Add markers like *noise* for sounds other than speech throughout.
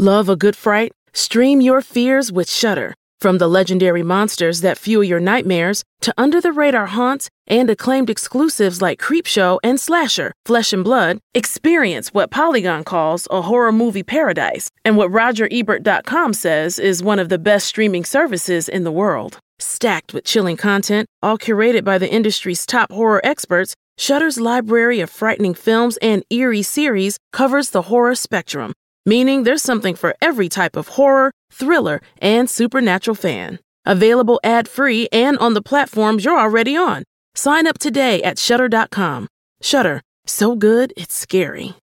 Love a good fright? Stream your fears with Shudder. From the legendary monsters that fuel your nightmares to under the radar haunts and acclaimed exclusives like Creepshow and Slasher, Flesh and Blood, experience what Polygon calls a horror movie paradise and what RogerEbert.com says is one of the best streaming services in the world. Stacked with chilling content, all curated by the industry's top horror experts, Shudder's library of frightening films and eerie series covers the horror spectrum meaning there's something for every type of horror, thriller, and supernatural fan. Available ad-free and on the platforms you're already on. Sign up today at shudder.com. Shudder, so good it's scary.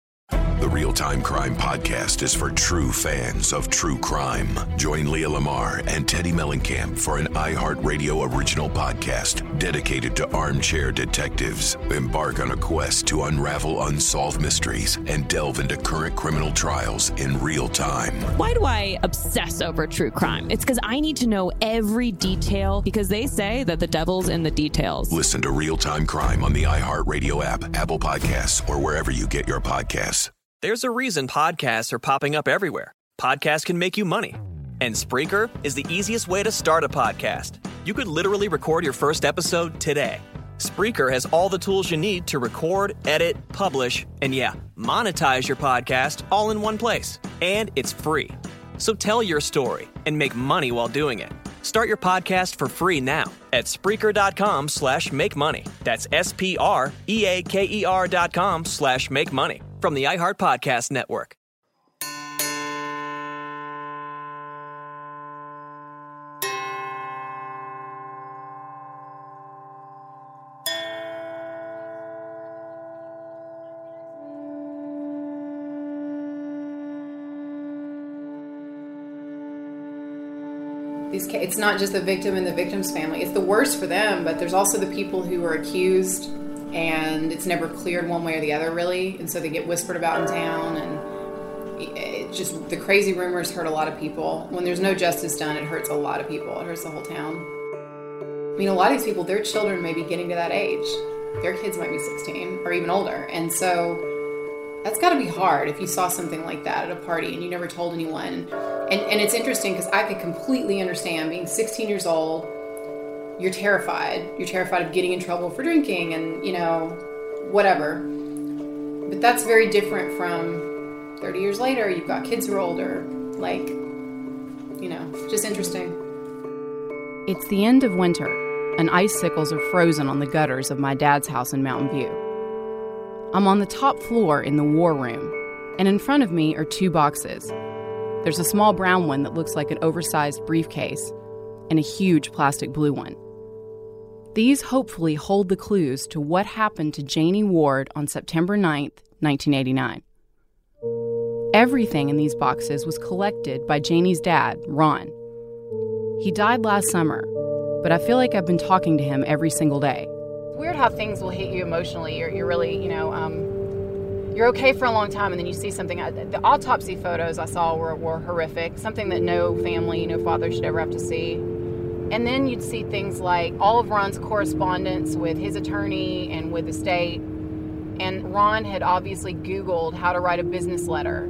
The Real Time Crime Podcast is for true fans of true crime. Join Leah Lamar and Teddi Mellencamp for an iHeartRadio original podcast dedicated to armchair detectives. Embark on a quest to unravel unsolved mysteries and delve into current criminal trials in real time. Why do I obsess over true crime? It's because I need to know every detail because they say that the devil's in the details. Listen to Real Time Crime on the iHeartRadio app, Apple Podcasts, or wherever you get your podcasts. There's a reason podcasts are popping up everywhere. Podcasts can make you money. And Spreaker is the easiest way to start a podcast. You could literally record your first episode today. Spreaker has all the tools you need to record, edit, publish, and yeah, monetize your podcast all in one place. And it's free. So tell your story and make money while doing it. Start your podcast for free now at Spreaker.com slash make money. That's S-P-R-E-A-K-E-R dot com slash make money from the iHeart Podcast Network. These, it's not just the victim and the victim's family. It's the worst for them, but there's also the people who are accused and it's never cleared one way or the other really. And so they get whispered about in town and it just the crazy rumors hurt a lot of people. When there's no justice done it hurts a lot of people. It hurts the whole town. I mean a lot of these people their children may be getting to that age. Their kids might be 16 or even older. And so that's got to be hard if you saw something like that at a party and you never told anyone. And, and it's interesting because i could completely understand being 16 years old you're terrified. You're terrified of getting in trouble for drinking and, you know, whatever. But that's very different from 30 years later, you've got kids who are older. Like, you know, just interesting. It's the end of winter, and icicles are frozen on the gutters of my dad's house in Mountain View. I'm on the top floor in the war room, and in front of me are two boxes. There's a small brown one that looks like an oversized briefcase, and a huge plastic blue one. These hopefully hold the clues to what happened to Janie Ward on September 9th, 1989. Everything in these boxes was collected by Janie's dad, Ron. He died last summer, but I feel like I've been talking to him every single day. It's weird how things will hit you emotionally. You're, you're really, you know, um, you're okay for a long time, and then you see something. The autopsy photos I saw were, were horrific, something that no family, no father should ever have to see. And then you'd see things like all of Ron's correspondence with his attorney and with the state. And Ron had obviously Googled how to write a business letter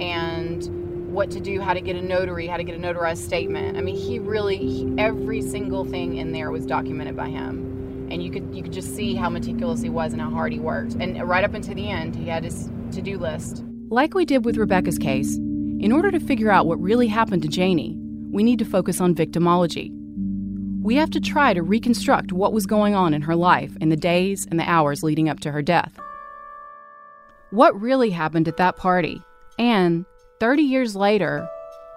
and what to do, how to get a notary, how to get a notarized statement. I mean, he really, he, every single thing in there was documented by him. And you could, you could just see how meticulous he was and how hard he worked. And right up until the end, he had his to do list. Like we did with Rebecca's case, in order to figure out what really happened to Janie, we need to focus on victimology we have to try to reconstruct what was going on in her life in the days and the hours leading up to her death. What really happened at that party? And 30 years later,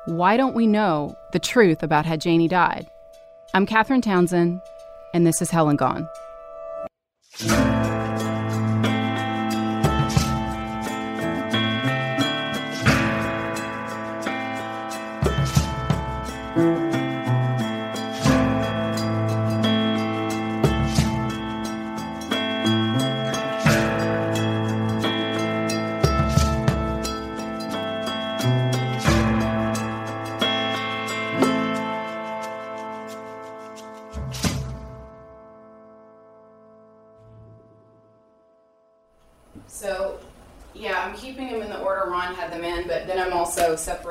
why don't we know the truth about how Janie died? I'm Catherine Townsend, and this is Hell and Gone.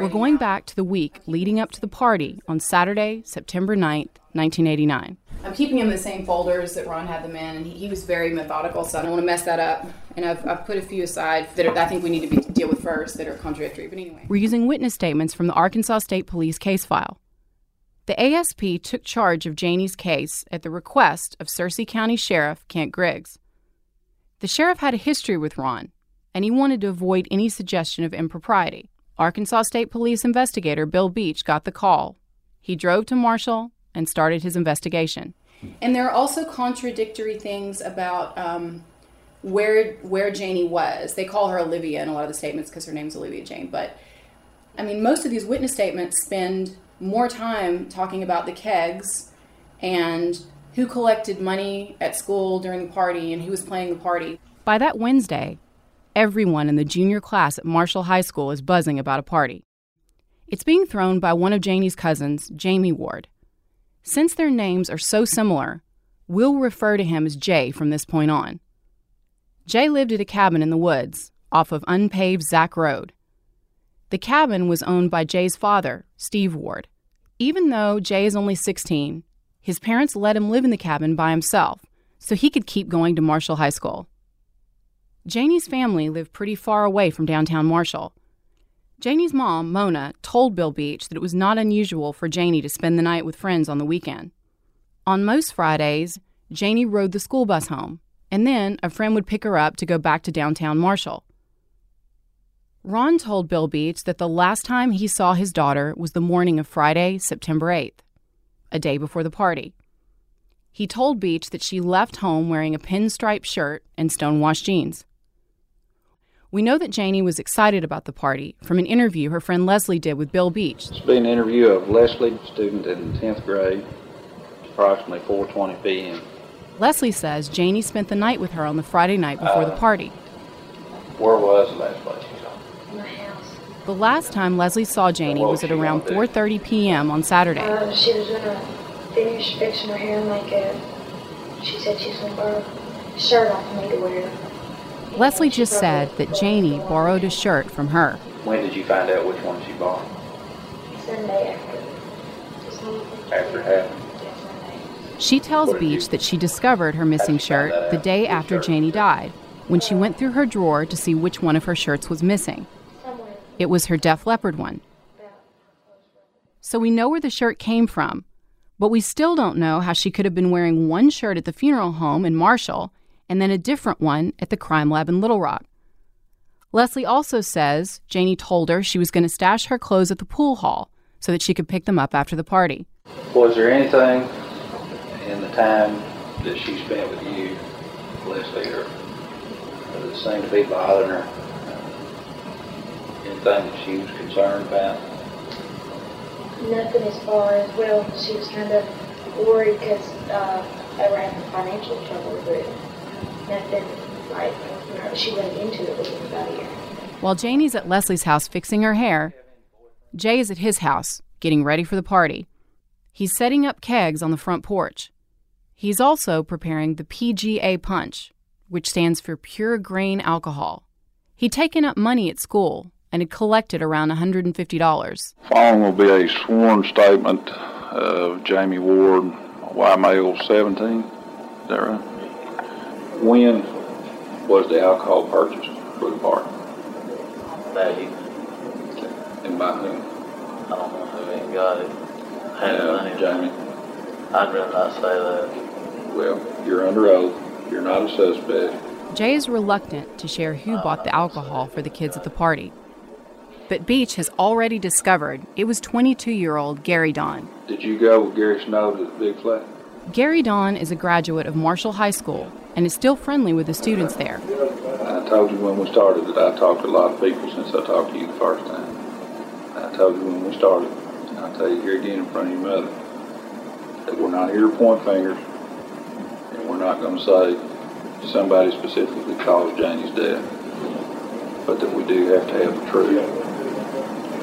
We're going back to the week leading up to the party on Saturday, September 9th, 1989. I'm keeping him in the same folders that Ron had them in, and he, he was very methodical, so I don't want to mess that up. And I've, I've put a few aside that are, I think we need to be, deal with first that are contradictory. But anyway. We're using witness statements from the Arkansas State Police case file. The ASP took charge of Janie's case at the request of Searcy County Sheriff Kent Griggs. The sheriff had a history with Ron, and he wanted to avoid any suggestion of impropriety. Arkansas State Police investigator Bill Beach got the call. He drove to Marshall and started his investigation. And there are also contradictory things about um, where where Janie was. They call her Olivia in a lot of the statements because her name's Olivia Jane. But I mean, most of these witness statements spend more time talking about the kegs and who collected money at school during the party and who was playing the party. By that Wednesday, everyone in the junior class at Marshall High School is buzzing about a party. It's being thrown by one of Janie's cousins, Jamie Ward. Since their names are so similar, we'll refer to him as Jay from this point on. Jay lived at a cabin in the woods off of unpaved Zack Road. The cabin was owned by Jay's father, Steve Ward. Even though Jay is only 16, his parents let him live in the cabin by himself so he could keep going to Marshall High School. Janie's family lived pretty far away from downtown Marshall. Janie's mom, Mona, told Bill Beach that it was not unusual for Janie to spend the night with friends on the weekend. On most Fridays, Janie rode the school bus home, and then a friend would pick her up to go back to downtown Marshall. Ron told Bill Beach that the last time he saw his daughter was the morning of Friday, September 8th, a day before the party. He told Beach that she left home wearing a pinstripe shirt and stonewashed jeans. We know that Janie was excited about the party from an interview her friend Leslie did with Bill Beach. It's been an interview of Leslie, student in 10th grade, approximately 4.20 p.m. Leslie says Janie spent the night with her on the Friday night before the party. Where was the last place you saw? in my house. The last time Leslie saw Janie was at around 4:30 p.m. on Saturday. Uh, she was gonna finish fixing her hair and makeup. She said she was gonna borrow a shirt off me to wear. Leslie just said that Janie borrowed a shirt from her. When did you find out which one she bought? Sunday after. After it happened? She tells Beach that she discovered her missing shirt the day after Janie died, when she went through her drawer to see which one of her shirts was missing. Somewhere It was her Def Leppard one. So we know where the shirt came from, but we still don't know how she could have been wearing one shirt at the funeral home in Marshall and then a different one at the crime lab in Little Rock. Leslie also says Janie told her she was going to stash her clothes at the pool hall so that she could pick them up after the party. Was there anything in the time that she spent with you, Leslie, or that seemed to be bothering her? Anything that she was concerned about? nothing as far as well. She was kind of worried because uh, they were having financial trouble, but nothing like you know, she went into it with anybody. While Janie's at Leslie's house fixing her hair, Jay is at his house getting ready for the party. He's setting up kegs on the front porch. He's also preparing the PGA punch, which stands for pure grain alcohol. He'd taken up money at school and had collected around $150. Following will be a sworn statement of Jamie Ward, Y male 17. Is that right? When was the alcohol purchased for the party? Maggie. And by whom? I don't know who even got it. Had Uh, money. Jamie. I'd rather not say that. Well, you're under oath. You're not a suspect. Jay is reluctant to share who bought the alcohol for the kids at the party. But Beach has already discovered it was 22 year old Gary Don. Did you go with Gary Snow to the Big Flat? Gary Don is a graduate of Marshall High School and is still friendly with the students there. I told you when we started that I talked to a lot of people since I talked to you the first time. I told you when we started, and I'll tell you here again in front of your mother, that we're not here to point fingers, and we're not going to say somebody specifically caused Janie's death, but that we do have to have the truth.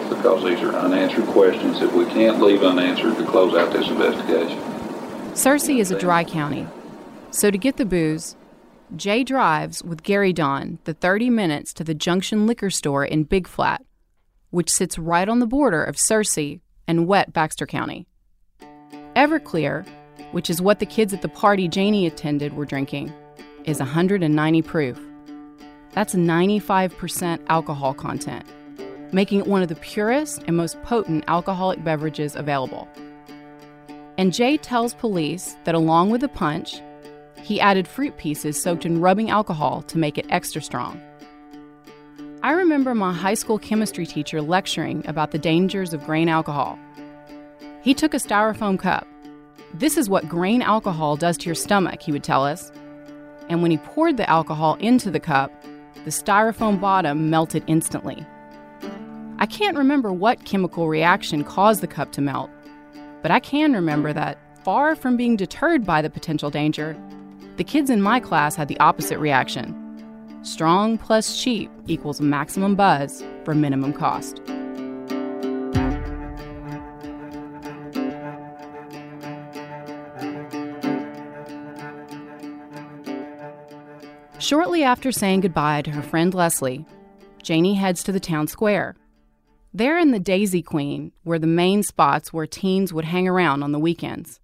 Because these are unanswered questions that we can't leave unanswered to close out this investigation. Searcy is a dry county. So to get the booze, Jay drives with Gary Don the 30 minutes to the Junction liquor store in Big Flat, which sits right on the border of Searcy and wet Baxter County. Everclear, which is what the kids at the party Janie attended were drinking, is 190 proof. That's 95% alcohol content, making it one of the purest and most potent alcoholic beverages available. And Jay tells police that along with the punch, he added fruit pieces soaked in rubbing alcohol to make it extra strong. I remember my high school chemistry teacher lecturing about the dangers of grain alcohol. He took a styrofoam cup. This is what grain alcohol does to your stomach, he would tell us. And when he poured the alcohol into the cup, the styrofoam bottom melted instantly. I can't remember what chemical reaction caused the cup to melt, but I can remember that, far from being deterred by the potential danger, the kids in my class had the opposite reaction. Strong plus cheap equals maximum buzz for minimum cost. Shortly after saying goodbye to her friend Leslie, Janie heads to the town square. They're in the Daisy Queen, where the main spots where teens would hang around on the weekends.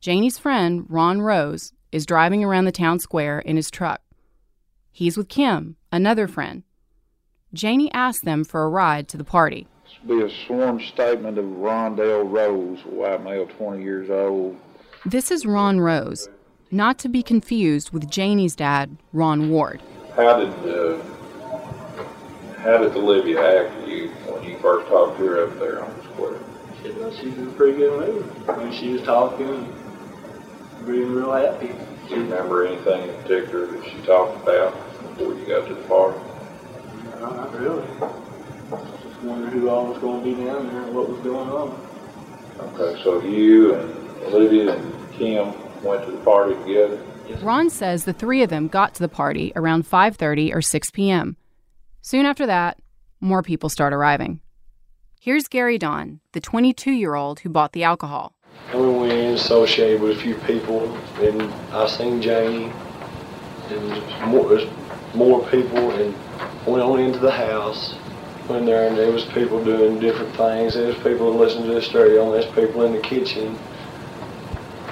Janie's friend, Ron Rose, is driving around the town square in his truck. He's with Kim, another friend. Janie asks them for a ride to the party. This will be a sworn statement of Rondell Rose, a white male, 20 years old. This is Ron Rose, not to be confused with Janie's dad, Ron Ward. How did uh, how did Olivia act to you when you first talked to her up there on the square? She, was- she was in a pretty good mood. I mean, she was talking and being real happy. Do you remember anything in particular that she talked about before you got to the party? No, uh, not really. Just wondering who all was going to be down there and what was going on. Okay, so you and Olivia and Kim went to the party together. Ron says the three of them got to the party around 5:30 or 6 p.m. Soon after that, more people start arriving. Here's Gary Don, the 22-year-old who bought the alcohol. And we went in associated with a few people, and I seen Janie, and more, more people, and went on into the house. Went there, and there was people doing different things. There was people listening to the stereo, and there's people in the kitchen.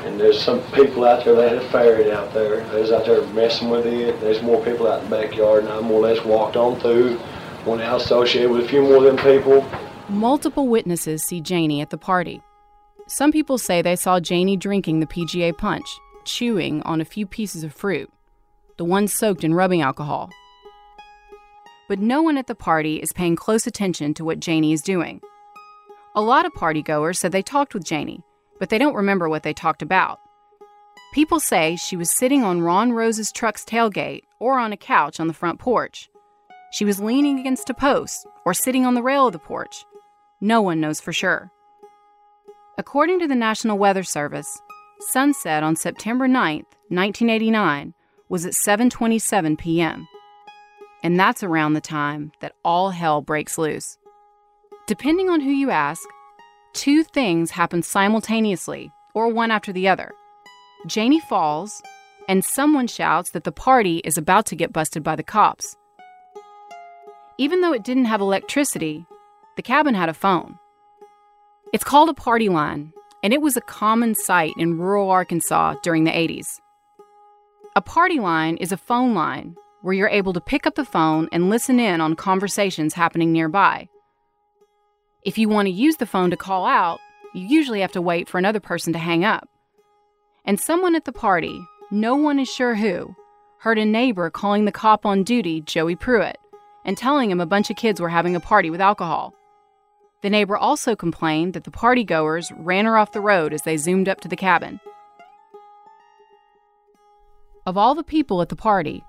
And there's some people out there that had a ferret out there. They was out there messing with it. There's more people out in the backyard, and I more or less walked on through. Went out associated with a few more of them people. Multiple witnesses see Janie at the party. Some people say they saw Janie drinking the PGA punch, chewing on a few pieces of fruit, the ones soaked in rubbing alcohol. But no one at the party is paying close attention to what Janie is doing. A lot of partygoers said they talked with Janie, but they don't remember what they talked about. People say she was sitting on Ron Rose's truck's tailgate or on a couch on the front porch. She was leaning against a post or sitting on the rail of the porch. No one knows for sure. According to the National Weather Service, sunset on September 9th, 1989 was at 7:27 p.m. And that's around the time that all hell breaks loose. Depending on who you ask, two things happen simultaneously or one after the other. Janie falls and someone shouts that the party is about to get busted by the cops. Even though it didn't have electricity, the cabin had a phone. It's called a party line, and it was a common sight in rural Arkansas during the 80s. A party line is a phone line where you're able to pick up the phone and listen in on conversations happening nearby. If you want to use the phone to call out, you usually have to wait for another person to hang up. And someone at the party, no one is sure who, heard a neighbor calling the cop on duty, Joey Pruitt, and telling him a bunch of kids were having a party with alcohol. The neighbor also complained that the partygoers ran her off the road as they zoomed up to the cabin. Of all the people at the party,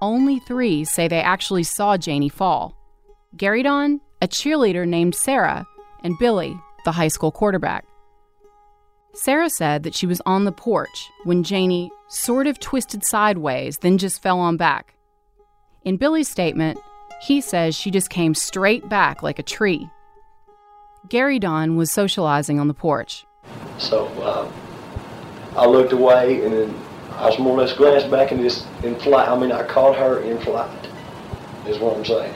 only three say they actually saw Janie fall Gary Don, a cheerleader named Sarah, and Billy, the high school quarterback. Sarah said that she was on the porch when Janie sort of twisted sideways, then just fell on back. In Billy's statement, he says she just came straight back like a tree. Gary Don was socializing on the porch. So uh, I looked away and then I was more or less glanced back and just in flight. I mean, I caught her in flight, is what I'm saying.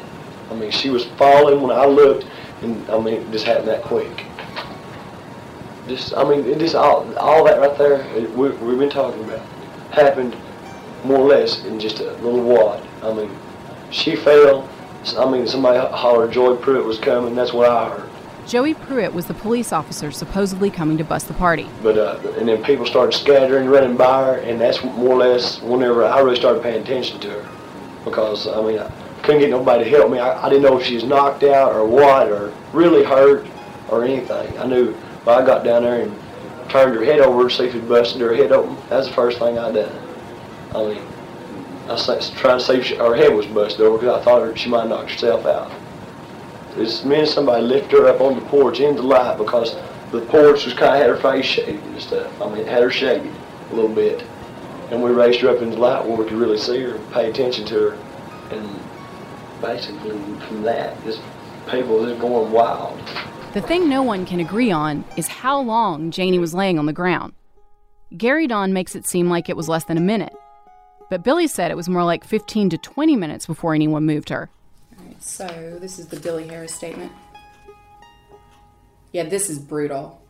I mean, she was falling when I looked, and I mean, it just happened that quick. Just, I mean, it just all, all that right there, it, we, we've been talking about, happened more or less in just a little wad. I mean, she fell. I mean, somebody hollered Joy Pruitt was coming. That's what I heard. Joey Pruitt was the police officer supposedly coming to bust the party. But uh, and then people started scattering, running by her, and that's more or less whenever I really started paying attention to her, because I mean I couldn't get nobody to help me. I, I didn't know if she was knocked out or what, or really hurt, or anything. I knew. But I got down there and turned her head over to see if it busted her head open. That's the first thing I done. I mean, I was trying to see if she, her head was busted over because I thought she might knock herself out. It's me and somebody lifted her up on the porch in the light because the porch was kind of had her face shaded and stuff. I mean, it had her shaded a little bit. And we raised her up in the light where we could really see her and pay attention to her. And basically from that, just people just going wild. The thing no one can agree on is how long Janie was laying on the ground. Gary Don makes it seem like it was less than a minute, but Billy said it was more like 15 to 20 minutes before anyone moved her. So this is the Billy Harris statement. Yeah, this is brutal.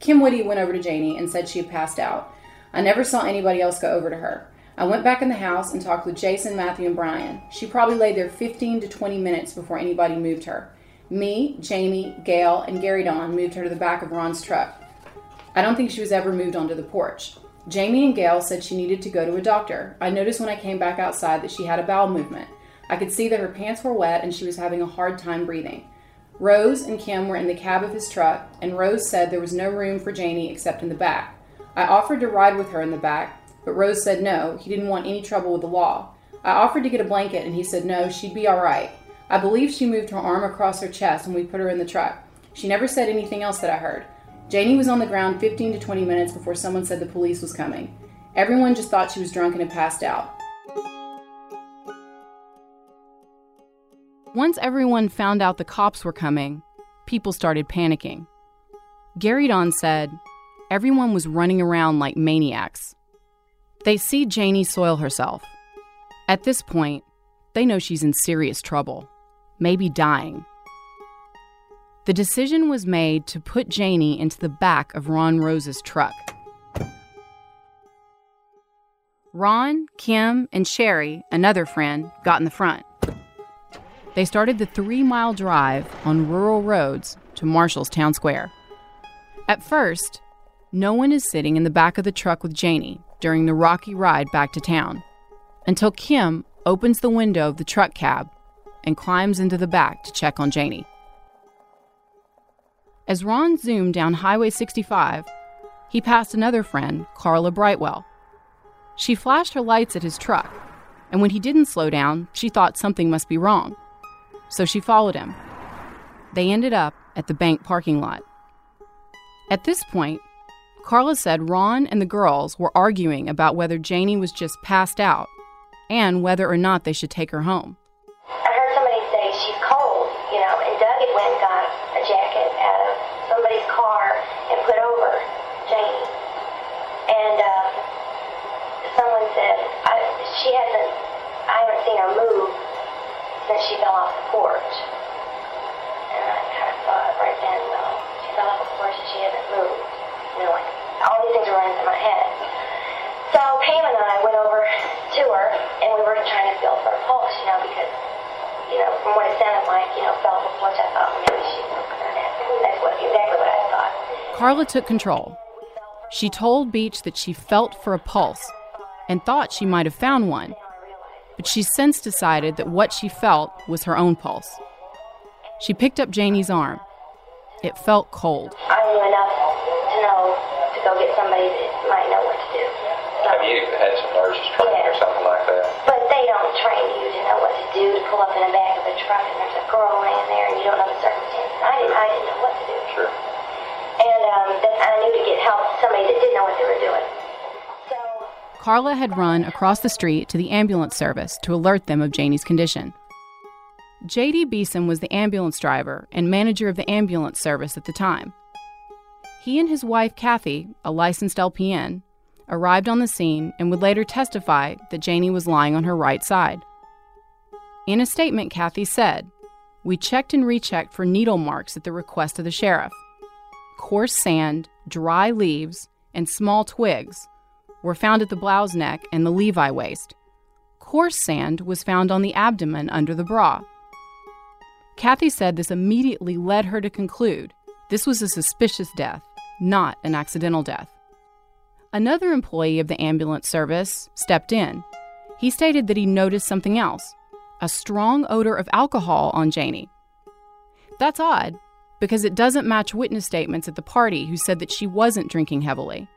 Kim Woody went over to Janie and said she had passed out. I never saw anybody else go over to her. I went back in the house and talked with Jason, Matthew, and Brian. She probably lay there 15 to 20 minutes before anybody moved her. Me, Jamie, Gail, and Gary Don moved her to the back of Ron's truck. I don't think she was ever moved onto the porch. Jamie and Gail said she needed to go to a doctor. I noticed when I came back outside that she had a bowel movement. I could see that her pants were wet and she was having a hard time breathing. Rose and Kim were in the cab of his truck, and Rose said there was no room for Janie except in the back. I offered to ride with her in the back, but Rose said no, he didn't want any trouble with the law. I offered to get a blanket, and he said no, she'd be all right. I believe she moved her arm across her chest when we put her in the truck. She never said anything else that I heard. Janie was on the ground 15 to 20 minutes before someone said the police was coming. Everyone just thought she was drunk and had passed out. Once everyone found out the cops were coming, people started panicking. Gary Don said everyone was running around like maniacs. They see Janie soil herself. At this point, they know she's in serious trouble, maybe dying. The decision was made to put Janie into the back of Ron Rose's truck. Ron, Kim, and Sherry, another friend, got in the front. They started the three mile drive on rural roads to Marshall's Town Square. At first, no one is sitting in the back of the truck with Janie during the rocky ride back to town until Kim opens the window of the truck cab and climbs into the back to check on Janie. As Ron zoomed down Highway 65, he passed another friend, Carla Brightwell. She flashed her lights at his truck, and when he didn't slow down, she thought something must be wrong. So she followed him. They ended up at the bank parking lot. At this point, Carla said Ron and the girls were arguing about whether Janie was just passed out and whether or not they should take her home. These things are running through my head. So Pam and I went over to her, and we were trying to feel for her pulse, you know, because, you know, from what it sounded like, you know, felt which I thought oh, maybe she That's what, exactly what I thought. Carla took control. She told Beach that she felt for a pulse and thought she might have found one, but she since decided that what she felt was her own pulse. She picked up Janie's arm. It felt cold. I knew enough Have you had some nurses training or something like that? But they don't train you to know what to do, to pull up in the back of the truck and there's a girl laying there and you don't know the circumstances. I didn't, I didn't know what to do. Sure. And um, then I knew to get help somebody that didn't know what they were doing. So Carla had run across the street to the ambulance service to alert them of Janie's condition. J.D. Beeson was the ambulance driver and manager of the ambulance service at the time. He and his wife, Kathy, a licensed LPN, arrived on the scene and would later testify that Janie was lying on her right side. In a statement, Kathy said, We checked and rechecked for needle marks at the request of the sheriff. Coarse sand, dry leaves, and small twigs were found at the blouse neck and the levi waist. Coarse sand was found on the abdomen under the bra. Kathy said this immediately led her to conclude this was a suspicious death, not an accidental death. Another employee of the ambulance service stepped in. He stated that he noticed something else a strong odor of alcohol on Janie. That's odd because it doesn't match witness statements at the party who said that she wasn't drinking heavily.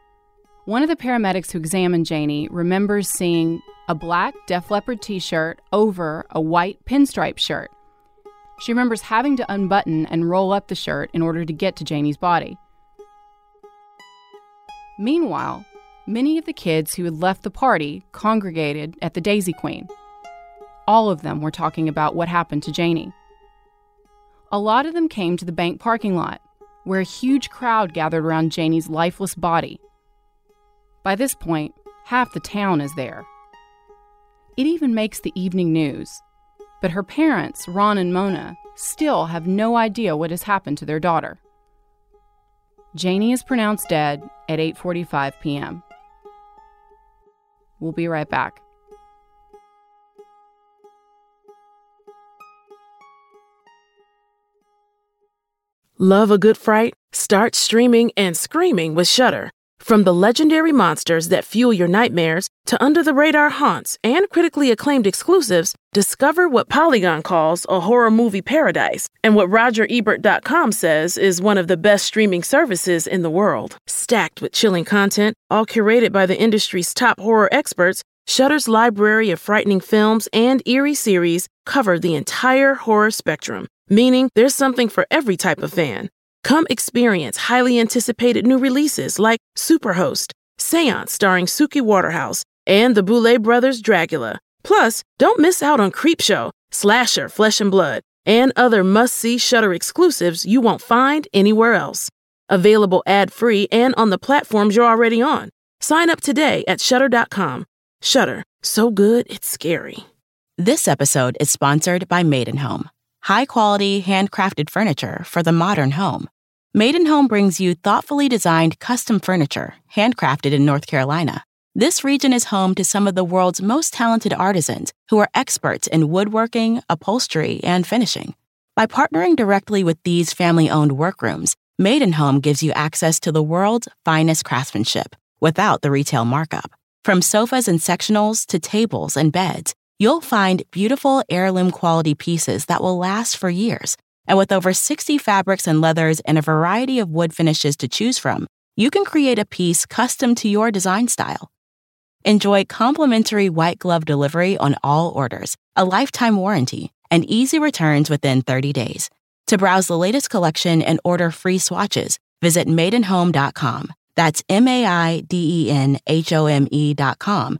One of the paramedics who examined Janie remembers seeing a black Def Leppard t shirt over a white pinstripe shirt. She remembers having to unbutton and roll up the shirt in order to get to Janie's body. Meanwhile, many of the kids who had left the party congregated at the Daisy Queen. All of them were talking about what happened to Janie. A lot of them came to the bank parking lot, where a huge crowd gathered around Janie's lifeless body. By this point, half the town is there. It even makes the evening news. But her parents, Ron and Mona, still have no idea what has happened to their daughter. Janie is pronounced dead at 8:45 p.m. We'll be right back. Love a good fright? Start streaming and screaming with Shudder. From the legendary monsters that fuel your nightmares to under the radar haunts and critically acclaimed exclusives, discover what Polygon calls a horror movie paradise and what RogerEbert.com says is one of the best streaming services in the world. Stacked with chilling content, all curated by the industry's top horror experts, Shudder's library of frightening films and eerie series cover the entire horror spectrum, meaning there's something for every type of fan. Come experience highly anticipated new releases like Superhost, Seance starring Suki Waterhouse, and the Boulet Brothers Dragula. Plus, don't miss out on Creepshow, Slasher, Flesh and Blood, and other must-see Shudder exclusives you won't find anywhere else. Available ad-free and on the platforms you're already on. Sign up today at Shudder.com. Shudder, so good it's scary. This episode is sponsored by Maidenhome, high quality, handcrafted furniture for the modern home. Maiden Home brings you thoughtfully designed custom furniture, handcrafted in North Carolina. This region is home to some of the world's most talented artisans who are experts in woodworking, upholstery, and finishing. By partnering directly with these family owned workrooms, Maiden Home gives you access to the world's finest craftsmanship without the retail markup. From sofas and sectionals to tables and beds, you'll find beautiful heirloom quality pieces that will last for years. And with over 60 fabrics and leathers and a variety of wood finishes to choose from, you can create a piece custom to your design style. Enjoy complimentary white glove delivery on all orders, a lifetime warranty, and easy returns within 30 days. To browse the latest collection and order free swatches, visit maidenhome.com. That's M A I D E N H O M E.com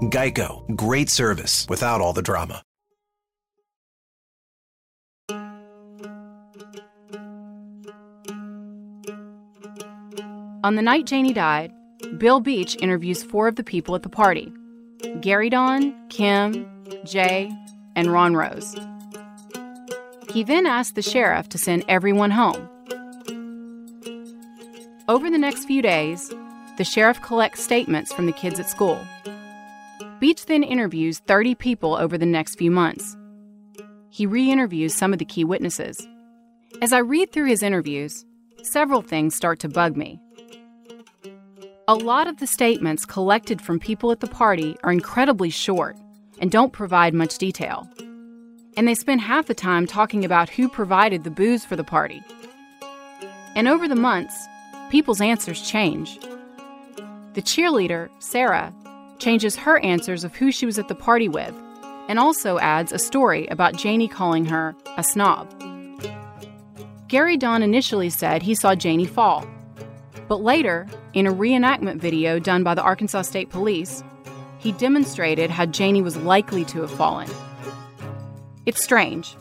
Geico, great service without all the drama. On the night Janie died, Bill Beach interviews four of the people at the party Gary Don, Kim, Jay, and Ron Rose. He then asks the sheriff to send everyone home. Over the next few days, the sheriff collects statements from the kids at school. Beach then interviews 30 people over the next few months. He re interviews some of the key witnesses. As I read through his interviews, several things start to bug me. A lot of the statements collected from people at the party are incredibly short and don't provide much detail. And they spend half the time talking about who provided the booze for the party. And over the months, people's answers change. The cheerleader, Sarah, changes her answers of who she was at the party with, and also adds a story about Janie calling her a snob. Gary Don initially said he saw Janie fall. But later, in a reenactment video done by the Arkansas State Police, he demonstrated how Janie was likely to have fallen. It's strange.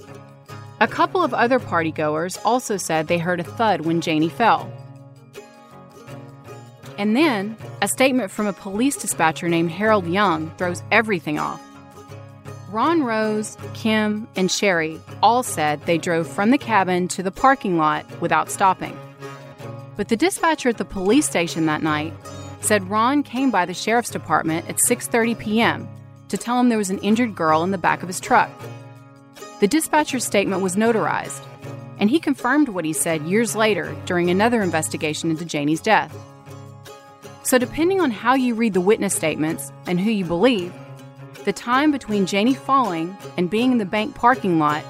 A couple of other partygoers also said they heard a thud when Janie fell. And then, a statement from a police dispatcher named Harold Young throws everything off. Ron Rose, Kim, and Sherry all said they drove from the cabin to the parking lot without stopping. But the dispatcher at the police station that night said Ron came by the sheriff's department at 6:30 p.m. to tell him there was an injured girl in the back of his truck. The dispatcher's statement was notarized, and he confirmed what he said years later during another investigation into Janie's death. So depending on how you read the witness statements and who you believe, the time between Janie falling and being in the bank parking lot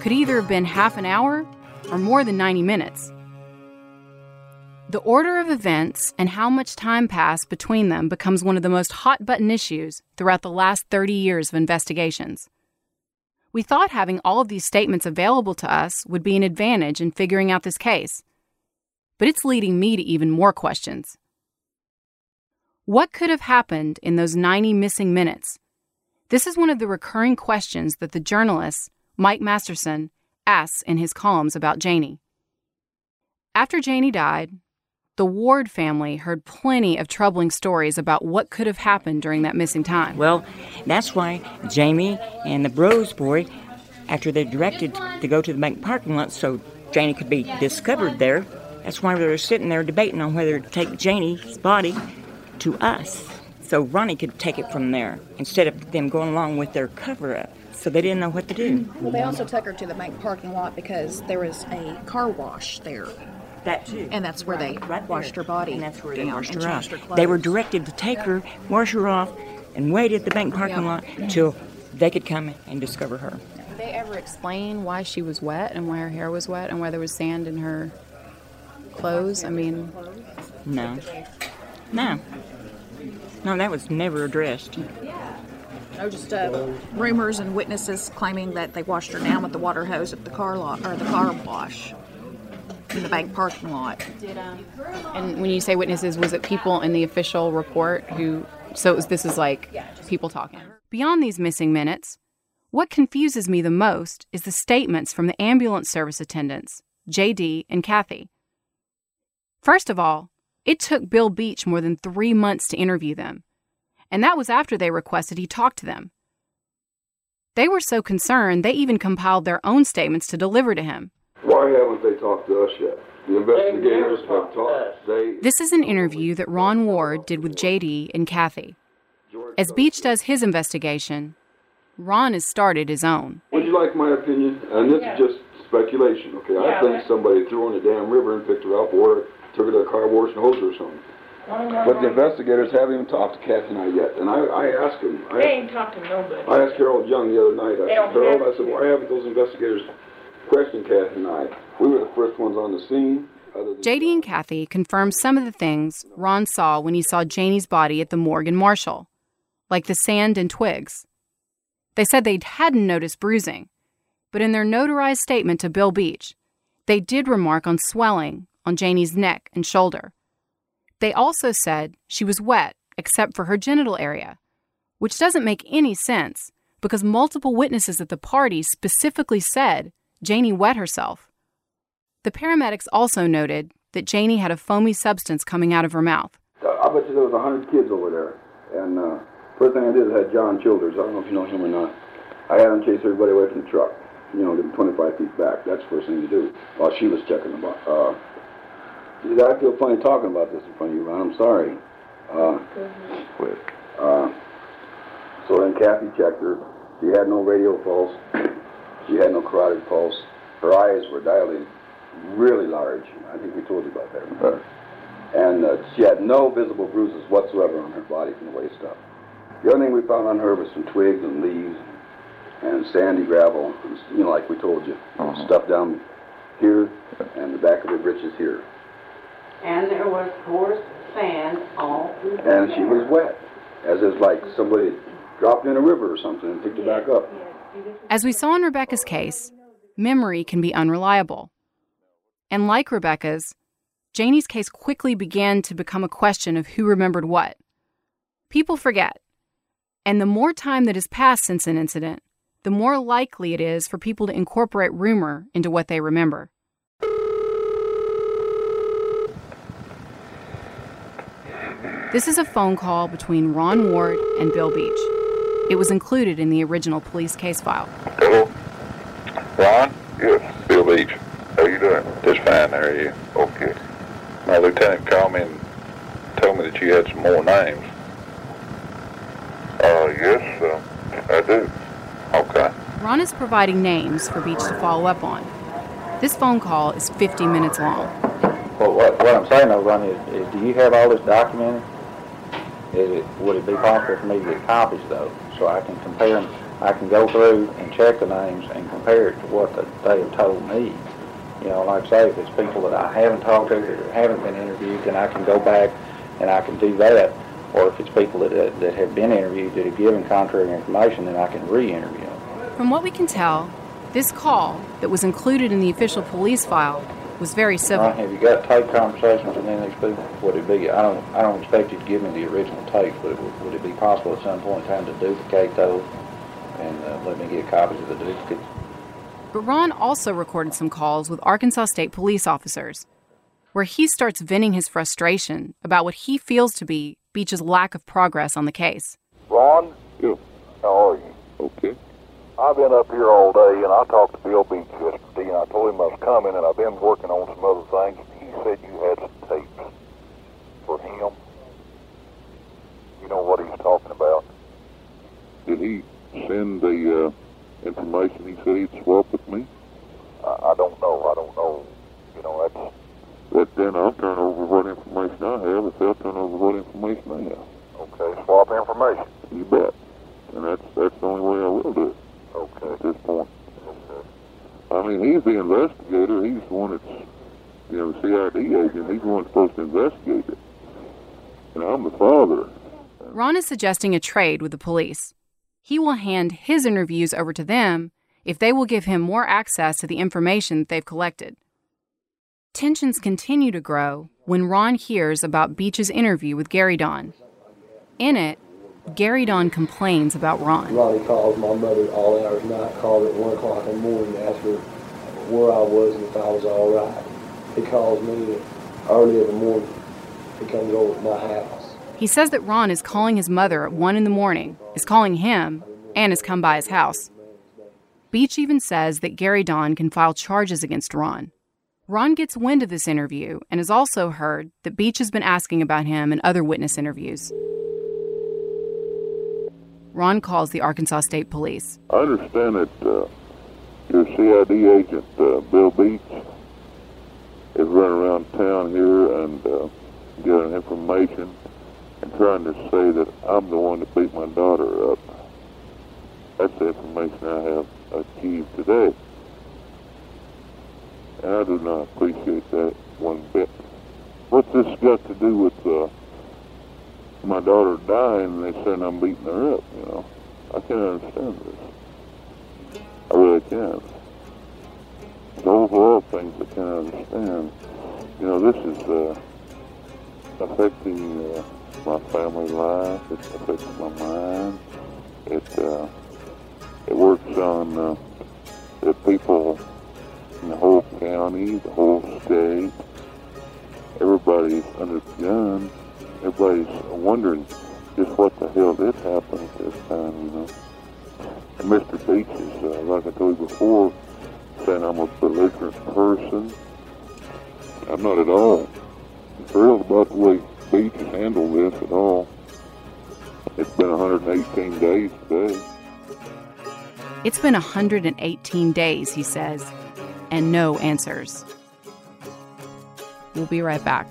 could either have been half an hour or more than 90 minutes. The order of events and how much time passed between them becomes one of the most hot button issues throughout the last 30 years of investigations. We thought having all of these statements available to us would be an advantage in figuring out this case, but it's leading me to even more questions. What could have happened in those 90 missing minutes? This is one of the recurring questions that the journalist, Mike Masterson, asks in his columns about Janie. After Janie died, the Ward family heard plenty of troubling stories about what could have happened during that missing time. Well, that's why Jamie and the Bros boy, after they're directed to go to the bank parking lot so Janie could be discovered there, that's why they were sitting there debating on whether to take Janie's body to us so Ronnie could take it from there instead of them going along with their cover up. So they didn't know what to do. Well, they also took her to the bank parking lot because there was a car wash there. That too. And that's where they Right washed there. her body. And that's where they washed her off. her They were directed to take her, wash her off, and wait at the bank parking lot till they could come and discover her. Did they ever explain why she was wet and why her hair was wet and why there was sand in her clothes? I mean, No. No. No, that was never addressed. Yeah, no, just uh, rumors and witnesses claiming that they washed her down with the water hose at the car lot or the car wash in the bank parking lot. and when you say witnesses, was it people in the official report who? So it was, this is like people talking. Beyond these missing minutes, what confuses me the most is the statements from the ambulance service attendants, JD and Kathy. First of all, it took Bill Beach more than three months to interview them, and that was after they requested he talk to them. They were so concerned they even compiled their own statements to deliver to him. Why haven't they talked to us yet? The investigators have talked. They This is an interview that Ron Ward did with JD and Kathy. As Beach does his investigation, Ron has started his own. Would you like my opinion? And this is just speculation, okay? I think somebody threw her in the damn river and picked her up or took her to a car wash and hosed her or something. But the investigators haven't even talked to Kathy and I yet. And I, I asked him, They I, ain't talking to nobody. I asked Harold Young the other night, I They said, don't Harold, have I said, why haven't those investigators questioned Kathy and I? We were the first ones on the scene. Other than JD and Kathy confirmed some of the things Ron saw when he saw Janie's body at the morgue in Marshall, like the sand and twigs. They said they hadn't noticed bruising, but in their notarized statement to Bill Beach, they did remark on swelling on Janie's neck and shoulder. They also said she was wet except for her genital area, which doesn't make any sense because multiple witnesses at the party specifically said Janie wet herself. The paramedics also noted that Janie had a foamy substance coming out of her mouth. I bet you there was a hundred kids over there. And uh, first thing I did is I had John Childers. I don't know if you know him or not. I had him chase everybody away from the truck. You know, them 25 feet back. That's the first thing to do. While she was checking out. Uh, I feel funny talking about this in front of you, Ron. I'm sorry. Uh, quit. Uh, so then Kathy checked her. She had no radial pulse. She had no carotid pulse. Her eyes were dilated really large. I think we told you about that. And uh, she had no visible bruises whatsoever on her body from the waist up. The other thing we found on her was some twigs and leaves and sandy gravel, you know, like we told you. Stuff down here and the back of her britches here. And there was coarse sand all through the And she was wet, as if like somebody dropped in a river or something and picked her back up. As we saw in Rebecca's case, memory can be unreliable. And like Rebecca's, Janie's case quickly began to become a question of who remembered what. People forget. And the more time that has passed since an incident, the more likely it is for people to incorporate rumor into what they remember. This is a phone call between Ron Ward and Bill Beach. It was included in the original police case file. Hello? Ron? Yes, Bill Beach. How you doing? Just fine, how are you? Okay. My lieutenant called me and told me that you had some more names. Uh, yes, uh, I do. Okay. Ron is providing names for Beach to follow up on. This phone call is 50 minutes long. Well, what, what I'm saying though, Ron, is, is do you have all this documented? It, would it be possible for me to get copies though, so I can compare them? I can go through and check the names and compare it to what the, they have told me. You know, like I say, if it's people that I haven't talked to or haven't been interviewed, then I can go back and I can do that. Or if it's people that, that, that have been interviewed that have given contrary information, then I can re-interview them. From what we can tell, this call that was included in the official police file was very civil. Ron, have you got tape conversations with any of these people? Would it be? I don't. I don't expect you to give me the original tape, but it would, would it be possible at some point in time to duplicate those and uh, let me get copies of the duplicates? But Ron also recorded some calls with Arkansas State police officers, where he starts venting his frustration about what he feels to be Beach's lack of progress on the case. Ron? Yeah. How are you? Okay. I've been up here all day, and I talked to Bill Beach yesterday, and I told him I was coming, and I've been working on some other things. He said you had some tapes for him. You know what he's talking about? Did he send the uh, information he said he'd swap with me? I, I don't know. I don't know. You know, that's... But then I'll turn over what information I have if they'll turn over what information they have. Okay, swap information. You bet. And that's that's the only way I will do it. Okay. At this point. I mean, he's the investigator. He's the one that's, you know, the CID agent. He's the one supposed to investigate it. And I'm the father. Ron is suggesting a trade with the police. He will hand his interviews over to them if they will give him more access to the information they've collected. Tensions continue to grow when Ron hears about Beach's interview with Gary Don. In it, Gary Don complains about Ron. Ronnie calls my mother all hours of night, called at 1 o'clock in the morning to ask her where I was and if I was all right. He calls me early in the morning. He comes over to my house. He says that Ron is calling his mother at 1 in the morning, is calling him, and has come by his house. Beach even says that Gary Don can file charges against Ron. Ron gets wind of this interview and has also heard that Beach has been asking about him in other witness interviews. Ron calls the Arkansas State Police. I understand that uh, your CID agent, uh, Bill Beach, is running around town here and uh, getting information and trying to say that I'm the one that beat my daughter up. That's the information I have achieved today. And I do not appreciate that one bit. What's this got to do with uh, my daughter dying and they saying I'm beating her up, you know? I can't understand this. I really can't. The overall things I can't understand. You know, this is uh, affecting uh, my family life. It affects my mind. It uh, it works on uh, the people in the whole county, the whole state. Everybody's under the gun. Everybody's wondering just what the hell did happen at this time, you know. And Mr. Beach is, uh, like I told you before, saying I'm a belligerent person. I'm not at all thrilled about the way Beach handled this at all. It's been 118 days today. It's been 118 days, he says, and no answers. We'll be right back.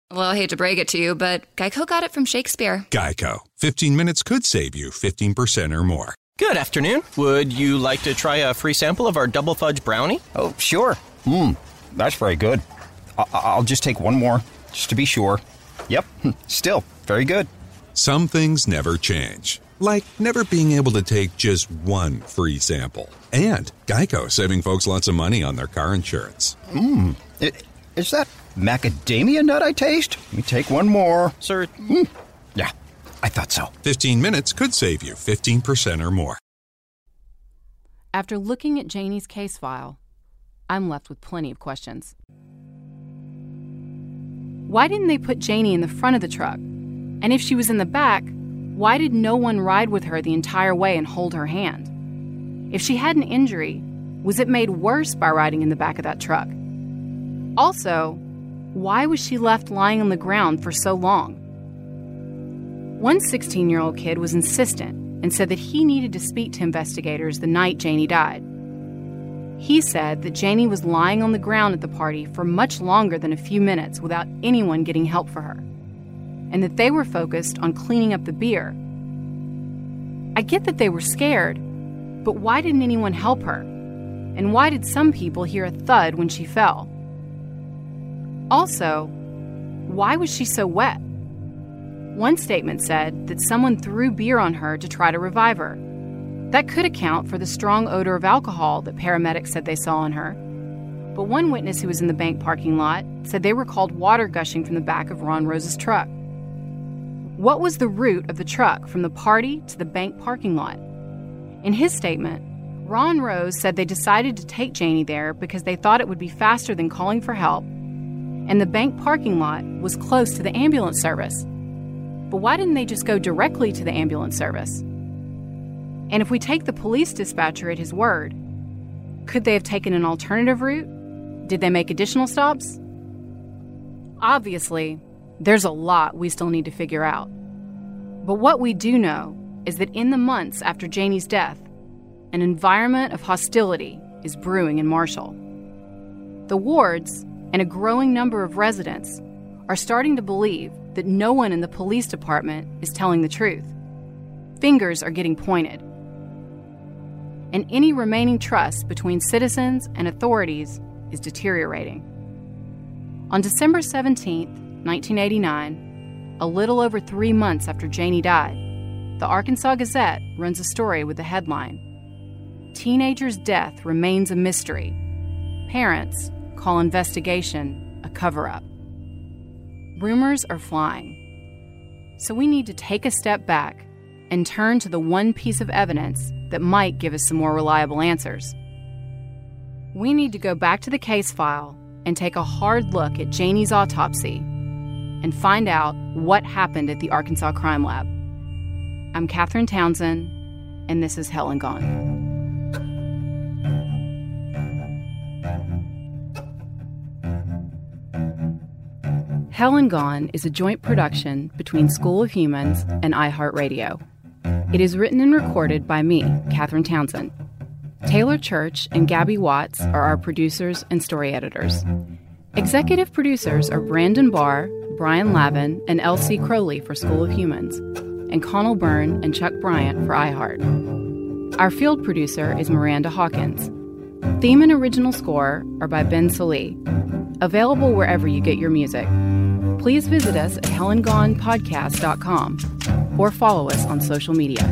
Well, I hate to break it to you, but Geico got it from Shakespeare. Geico. 15 minutes could save you 15% or more. Good afternoon. Would you like to try a free sample of our double fudge brownie? Oh, sure. Mmm, that's very good. I- I'll just take one more, just to be sure. Yep, hmm, still very good. Some things never change, like never being able to take just one free sample. And Geico saving folks lots of money on their car insurance. Mmm, is that macadamia nut I taste? Let me take one more. Sir. Mm. Yeah, I thought so. 15 minutes could save you 15% or more. After looking at Janie's case file, I'm left with plenty of questions. Why didn't they put Janie in the front of the truck? And if she was in the back, why did no one ride with her the entire way and hold her hand? If she had an injury, was it made worse by riding in the back of that truck? Also, why was she left lying on the ground for so long? One 16 year old kid was insistent and said that he needed to speak to investigators the night Janie died. He said that Janie was lying on the ground at the party for much longer than a few minutes without anyone getting help for her, and that they were focused on cleaning up the beer. I get that they were scared, but why didn't anyone help her? And why did some people hear a thud when she fell? Also, why was she so wet? One statement said that someone threw beer on her to try to revive her. That could account for the strong odor of alcohol that paramedics said they saw on her. But one witness who was in the bank parking lot said they recalled water gushing from the back of Ron Rose's truck. What was the route of the truck from the party to the bank parking lot? In his statement, Ron Rose said they decided to take Janie there because they thought it would be faster than calling for help and the bank parking lot was close to the ambulance service. But why didn't they just go directly to the ambulance service? And if we take the police dispatcher at his word, could they have taken an alternative route? Did they make additional stops? Obviously, there's a lot we still need to figure out. But what we do know is that in the months after Janie's death, an environment of hostility is brewing in Marshall. The Wards, and a growing number of residents are starting to believe that no one in the police department is telling the truth. Fingers are getting pointed. And any remaining trust between citizens and authorities is deteriorating. On December 17, 1989, a little over three months after Janie died, the Arkansas Gazette runs a story with the headline Teenager's Death Remains a Mystery. Parents call investigation a cover up. Rumors are flying. So we need to take a step back and turn to the one piece of evidence that might give us some more reliable answers. We need to go back to the case file and take a hard look at Janie's autopsy and find out what happened at the Arkansas Crime Lab. I'm Catherine Townsend, and this is Hell and Gone. Hell and Gone is a joint production between School of Humans and iHeartRadio. It is written and recorded by me, Catherine Townsend. Taylor Church and Gabby Watts are our producers and story editors. Executive producers are Brandon Barr, Brian Lavin, and L.C. Crowley for School of Humans, and Connell Byrne and Chuck Bryant for iHeart. Our field producer is Miranda Hawkins. Theme and original score are by Ben Salee. Available wherever you get your music please visit us at hellandgonepodcast.com or follow us on social media.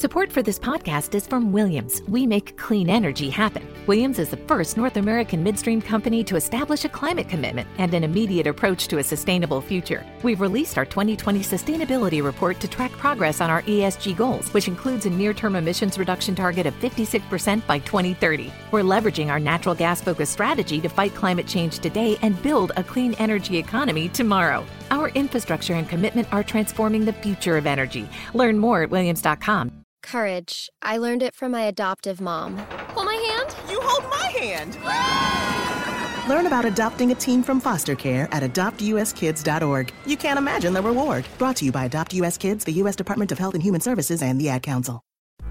Support for this podcast is from Williams. We make clean energy happen. Williams is the first North American midstream company to establish a climate commitment and an immediate approach to a sustainable future. We've released our 2020 sustainability report to track progress on our ESG goals, which includes a near term emissions reduction target of 56% by 2030. We're leveraging our natural gas focused strategy to fight climate change today and build a clean energy economy tomorrow. Our infrastructure and commitment are transforming the future of energy. Learn more at williams.com. Courage. I learned it from my adoptive mom. Hold my hand. You hold my hand. Learn about adopting a teen from foster care at adoptuskids.org. You can't imagine the reward. Brought to you by Adopt US Kids, the U.S. Department of Health and Human Services, and the Ad Council.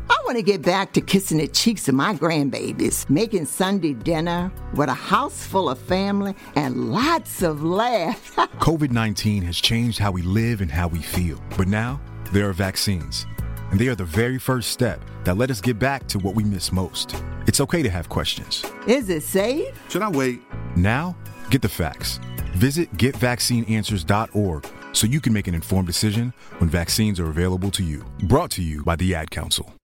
I want to get back to kissing the cheeks of my grandbabies, making Sunday dinner with a house full of family and lots of laughs. *laughs* COVID 19 has changed how we live and how we feel. But now, there are vaccines and they are the very first step that let us get back to what we miss most. It's okay to have questions. Is it safe? Should I wait? Now, get the facts. Visit getvaccineanswers.org so you can make an informed decision when vaccines are available to you. Brought to you by the Ad Council.